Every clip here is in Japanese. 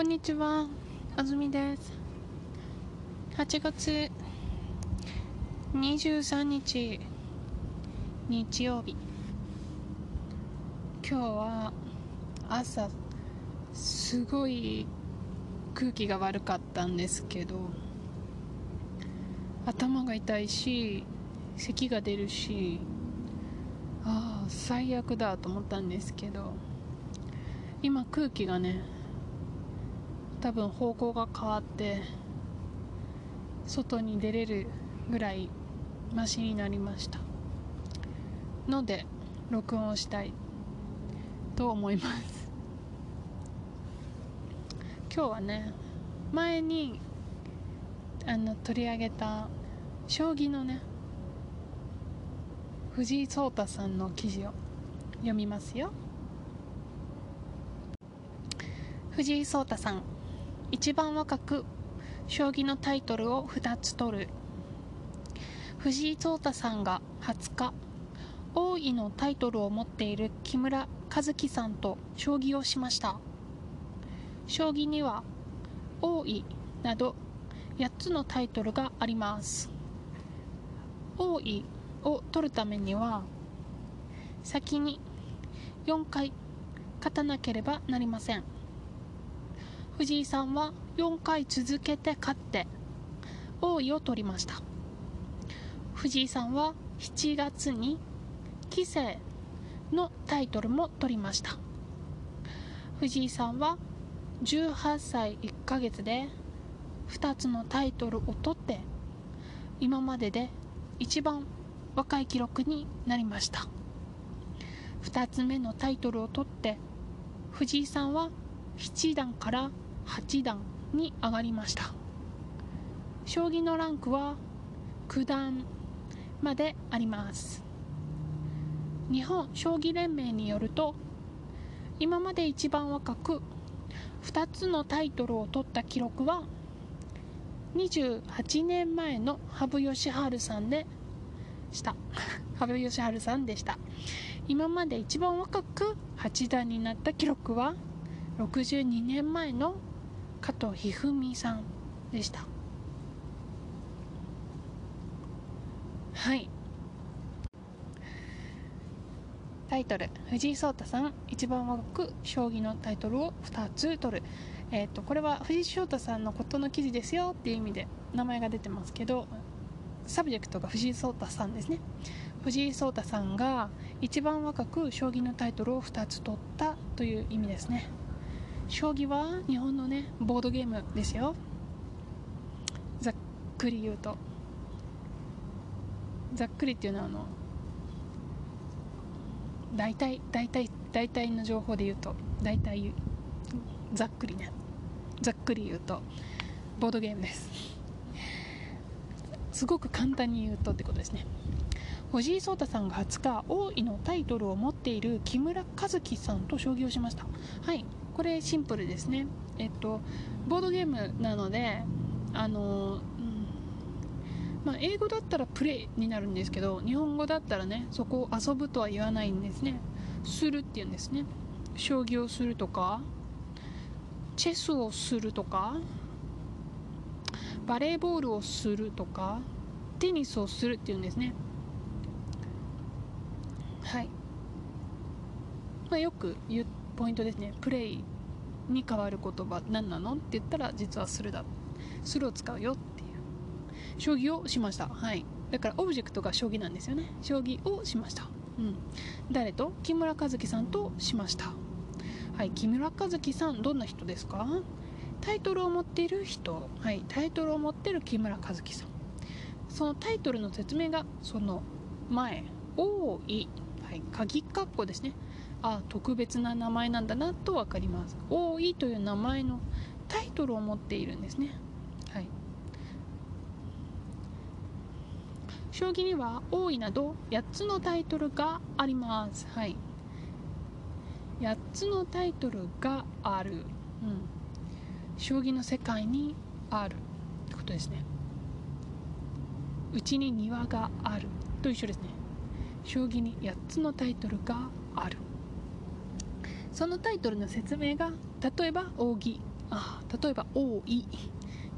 こんにちは、あずみです。8月23日日曜日。今日は朝すごい空気が悪かったんですけど、頭が痛いし、咳が出るし、ああ、最悪だと思ったんですけど、今空気がね、多分方向が変わって外に出れるぐらいマシになりました。ので録音をしたいと思います。今日はね前にあの取り上げた将棋のね藤井聡太さんの記事を読みますよ。藤井聡太さん。一番若く将棋のタイトルを2つ取る。藤井聡太さんが20日王位のタイトルを持っている木村和樹さんと将棋をしました。将棋には王位など8つのタイトルがあります。王位を取るためには先に4回勝たなければなりません。藤井さんは4回続けて勝って王位を取りました。藤井さんは7月に棋聖のタイトルも取りました。藤井さんは18歳1ヶ月で2つのタイトルを取って今までで一番若い記録になりました。2つ目のタイトルを取って藤井さんは7段から8段に上がりました。将棋のランクは9段まであります。日本将棋連盟によると今まで一番若く2つのタイトルを取った記録は28年前の羽生善治さんでした。羽生善治さんでした。今まで一番若く8段になった記録は62年前の加藤一二三さんでした。はい。タイトル藤井聡太さん一番若く将棋のタイトルを2つ取る。えっ、ー、とこれは藤井聡太さんのことの記事ですよっていう意味で名前が出てますけどサブジェクトが藤井聡太さんですね。藤井聡太さんが一番若く将棋のタイトルを2つ取ったという意味ですね。将棋は日本のねボードゲームですよ。ざっくり言うと。ざっくりっていうのはあの大体大体大体の情報で言うと大体ざっくりね。ざっくり言うとボードゲームです。すごく簡単に言うとってことですね。藤井聡太さんが20日王位のタイトルを持っている木村和樹さんと将棋をしました。はい。これシンプルですね。えっとボードゲームなのであの、うん。まあ、英語だったらプレイになるんですけど日本語だったらねそこを遊ぶとは言わないんですね。するっていうんですね。将棋をするとかチェスをするとかバレーボールをするとかテニスをするっていうんですね。はい、まあ、よく言うポイントですね。プレイに変わる言葉何なのって言ったら実はするだ。するを使うよっていう。将棋をしました。はい。だからオブジェクトが将棋なんですよね。将棋をしました。うん。誰と？木村和樹さんとしました。はい。木村和樹さんどんな人ですか？タイトルを持っている人。はい。タイトルを持ってる木村和樹さん。そのタイトルの説明がその前。王位はい。鍵括弧ですね。あ特別な名前なんだなと分かります。王位という名前のタイトルを持っているんですね。はい。将棋には王位など8つのタイトルがあります。はい。8つのタイトルがある、うん、将棋の世界にある。ってことですね。うちに庭がある。と一緒ですね。将棋に8つのタイトルがある。そのタイトルの説明が例えば扇あ例えば王位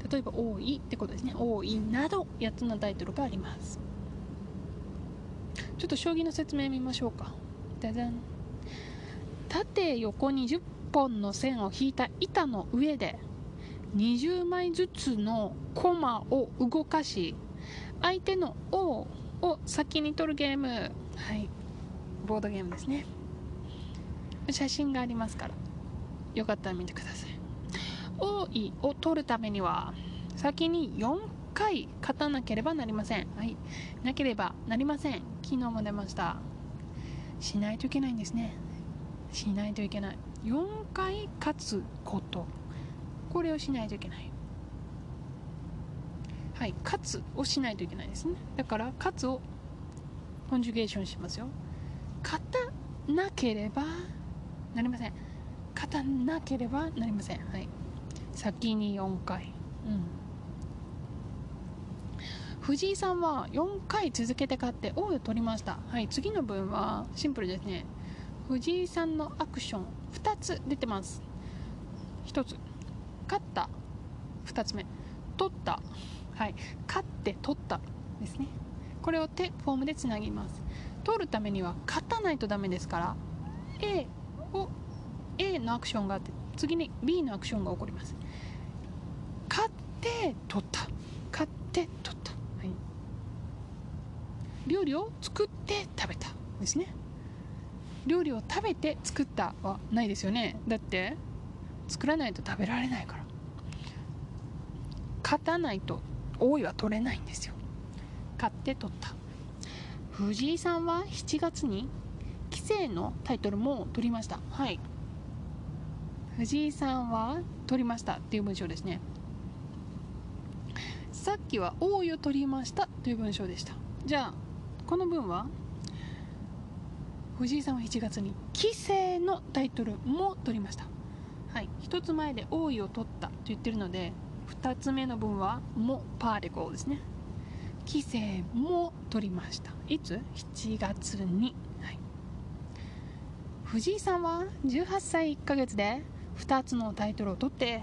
例えば王位ってことですね。王位など8つのタイトルがあります。ちょっと将棋の説明見ましょうか。じゃじゃん縦横に10本の線を引いた板の上で20枚ずつの駒を動かし相手の王を先に取るゲーム。はい。ボードゲームですね。写真がありますから。よかったら見てください。王位を取るためには先に4回勝たなければなりません。はい。なければなりません。昨日も出ました。しないといけないんですね。しないといけない。4回勝つこと。これをしないといけない。はい。勝つをしないといけないですね。だから勝つをコンジュゲーションしますよ。勝たなければなりません。勝たなければなりません。はい。先に4回。うん。藤井さんは4回続けて勝って王を取りました。はい。次の文はシンプルですね。藤井さんのアクション2つ出てます。1つ。勝った。2つ目。取った。はい。勝って取ったですね。これを手フォームでつなぎます。取るためには勝たないとダメですから。A を A のアクションがあって次に B のアクションが起こります。勝って取った。勝って取った、はい、料理を作って食べたですね。料理を食べて作ったはないですよね。だって作らないと食べられないから。勝たないと王位は取れないんですよ。勝って取った。藤井さんは7月に棋聖のタイトルも取りました。はい。藤井さんは取りましたっていう文章ですね。さっきは王位を取りましたという文章でした。じゃあこの文は藤井さんは7月に棋聖のタイトルも取りました。はい。1つ前で王位を取ったと言ってるので2つ目の文はもパーレコーですね。棋聖も取りました。いつ ?7 月に、はい、藤井さんは18歳1ヶ月で2つのタイトルを取って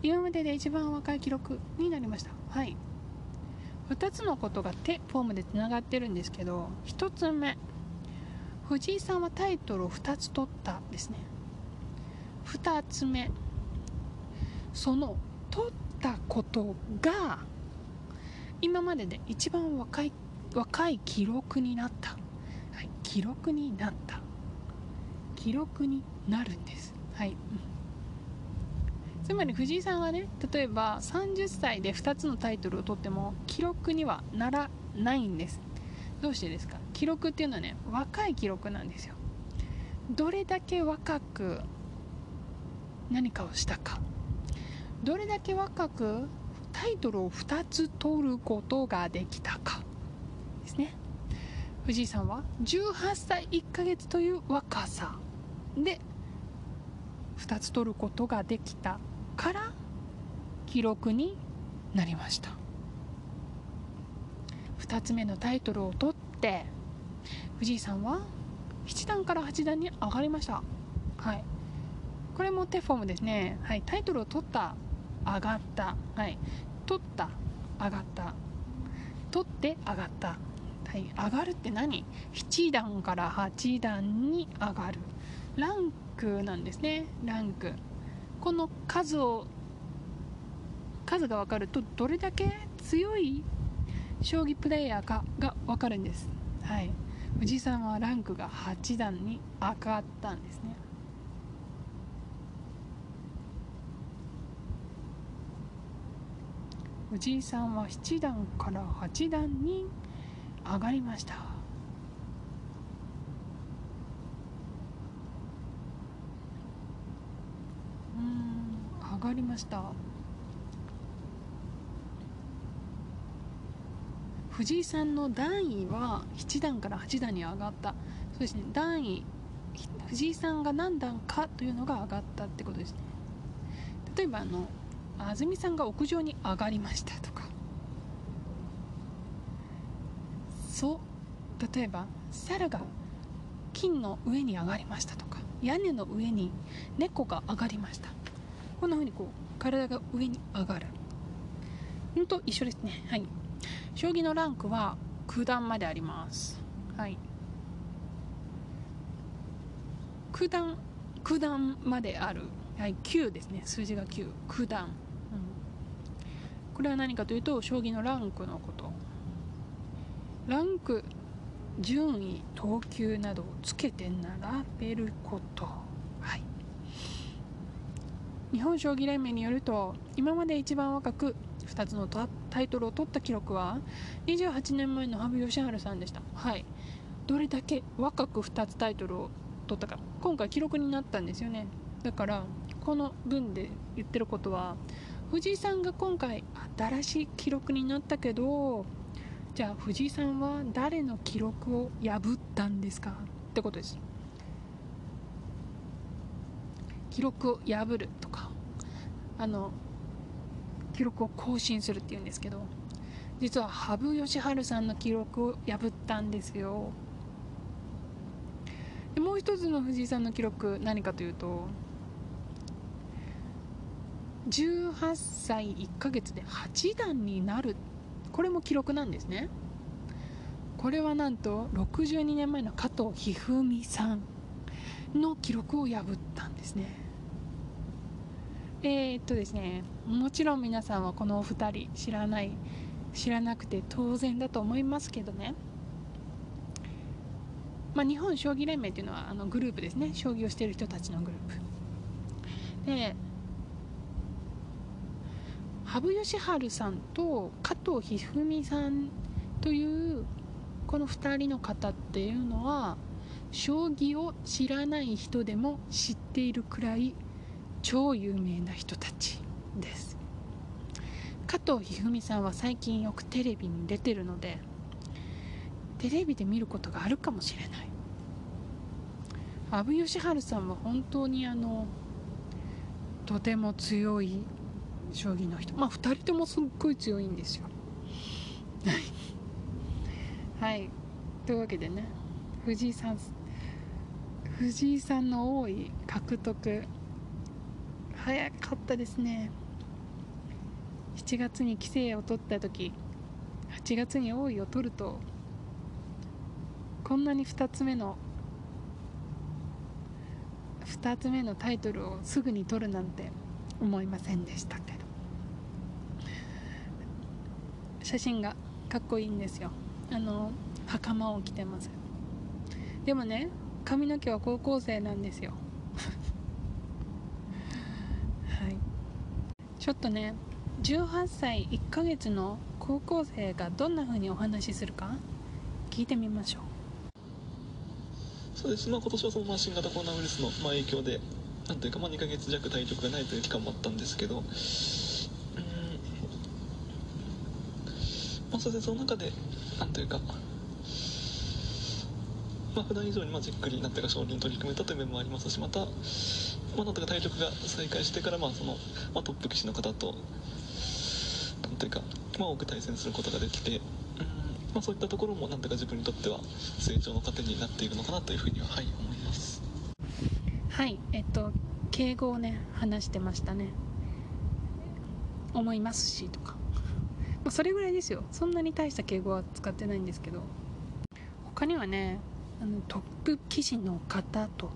今までで一番若い記録になりました。はい。2つのことが手フォームでつながってるんですけど1つ目藤井さんはタイトルを2つ取ったですね。2つ目その取ったことが今までで一番若い若い記録になった、はい、記録になった。記録になるんです。はい。つまり藤井さんがね例えば30歳で2つのタイトルを取っても記録にはならないんです。どうしてですか？記録っていうのはね若い記録なんですよ。どれだけ若く何かをしたか。どれだけ若くタイトルを2つ取ることができたか。ですね。藤井さんは18歳1ヶ月という若さ。で2つ取ることができたから記録になりました。2つ目のタイトルを取って藤井さんは7段から8段に上がりました。はい。これも手フォームですね。はい。タイトルを取った上がった。はい。取った上がった。取って上がった。はい。上がるって何？7段から8段に上がる。ランクなんですね。ランク。この数を数が分かるとどれだけ強い将棋プレーヤーかが分かるんです。はい。藤井さんはランクが8段に上がったんですね。藤井さんは7段から8段に上がりましたうん上がりました。藤井さんの段位は7段から8段に上がった。そうですね。段位藤井さんが何段かというのが上がったってことですね。例えばあの安住さんが屋上に上がりましたとか。そう例えば猿が金の上に上がりましたとか屋根の上に猫が上がりました。こんな風にこう体が上に上がる。んと一緒ですね。はい。将棋のランクは九段まであります。はい。九段九段まである。はい。9ですね。数字が9九段、うん、これは何かというと将棋のランクのこと。ランク順位等級などをつけて並べること。日本将棋連盟によると今まで一番若く2つのタイトルを取った記録は28年前の羽生善治さんでした。はい。どれだけ若く2つタイトルを取ったか。今回記録になったんですよね。だからこの文で言ってることは藤井さんが今回新しい記録になったけどじゃあ藤井さんは誰の記録を破ったんですか？ってことです。記録を破るとかあの記録を更新するっていうんですけど実は羽生善治さんの記録を破ったんですよ。でもう一つの藤井さんの記録何かというと18歳1ヶ月で8段になる。これも記録なんですね。これはなんと62年前の加藤一二三さんの記録を破ったんですね。えー、っとですねもちろん皆さんはこのお二人知らない知らなくて当然だと思いますけどね。まあ、日本将棋連盟っていうのはあのグループですね。将棋をしている人たちのグループ。で羽生善治さんと加藤一二三さんというこの2人の方っていうのは将棋を知らない人でも知っているくらい超有名な人たちです。加藤一二三さんは最近よくテレビに出てるのでテレビで見ることがあるかもしれない。羽生善治さんは本当にあのとても強い将棋の人。まあ2人ともすっごい強いんですよ。はい。というわけでね藤井さん藤井さんの王位獲得早かったですね。7月に棋聖を取った時8月に王位を取るとこんなに2つ目の2つ目のタイトルをすぐに取るなんて思いませんでしたけど。写真がかっこいいんですよ。あの袴を着てます。でもね髪の毛は高校生なんですよはいちょっとね18歳1ヶ月の高校生がどんな風にお話しするか聞いてみましょう。そうです。まあ今年はそのまあ新型コロナウイルスのまあ影響でなんというかまあ2ヶ月弱対局がないという期間もあったんですけどまあ、それでその中でなんというか、まあ普段以上にまあじっくりなんていうか将棋に取り組めたという面もありますしまた、まあ、なんとか対局が再開してからまあその、まあ、トップ棋士の方となんというか、まあ、多く対戦することができて、うんまあ、そういったところもなんとか自分にとっては成長の糧になっているのかなというふうには、はい、思います。はいえっと敬語をね話してましたね。思いますしとか。まあ、それぐらいですよ。そんなに大した敬語は使ってないんですけど。他にはねあのトップ棋士の方と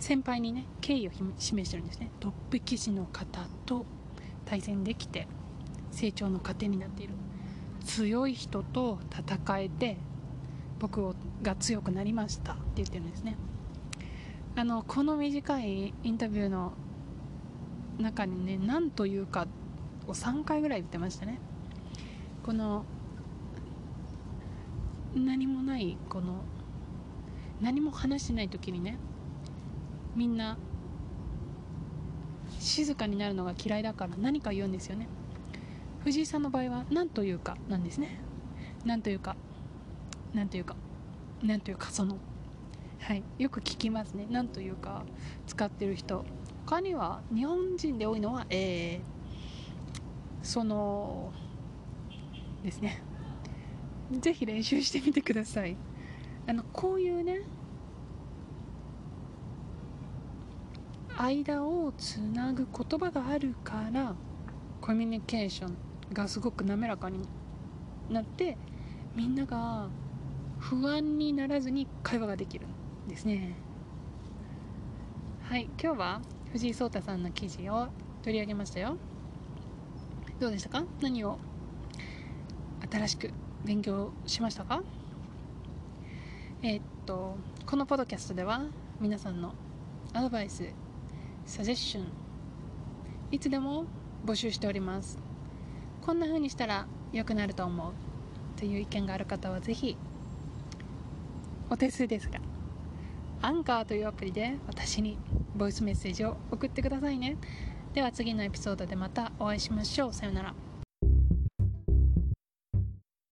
先輩にね敬意を示してるんですね。トップ棋士の方と対戦できて成長の糧になっている。強い人と戦えて僕が強くなりましたって言ってるんですね。あのこの短いインタビューの中にね何というかを3回ぐらい言ってましたね。この何もないこの何も話してない時にねみんな静かになるのが嫌いだから何か言うんですよね。藤井さんの場合は何というかなんですね。何というか何というか何というかそのはいよく聞きますね。何というか使ってる人。他には日本人で多いのはえーそのですね。ぜひ練習してみてください。あのこういうね間をつなぐ言葉があるからコミュニケーションがすごく滑らかになってみんなが不安にならずに会話ができるんですね。はい今日は藤井聡太さんの記事を取り上げましたよ。どうでしたか？何を新しく勉強しましたか？えー、っとこのポッドキャストでは皆さんのアドバイスサジェッションいつでも募集しております。こんな風にしたら良くなると思うという意見がある方はぜひお手数ですがアンカーというアプリで私にボイスメッセージを送ってくださいね。では次のエピソードでまたお会いしましょう。さようなら。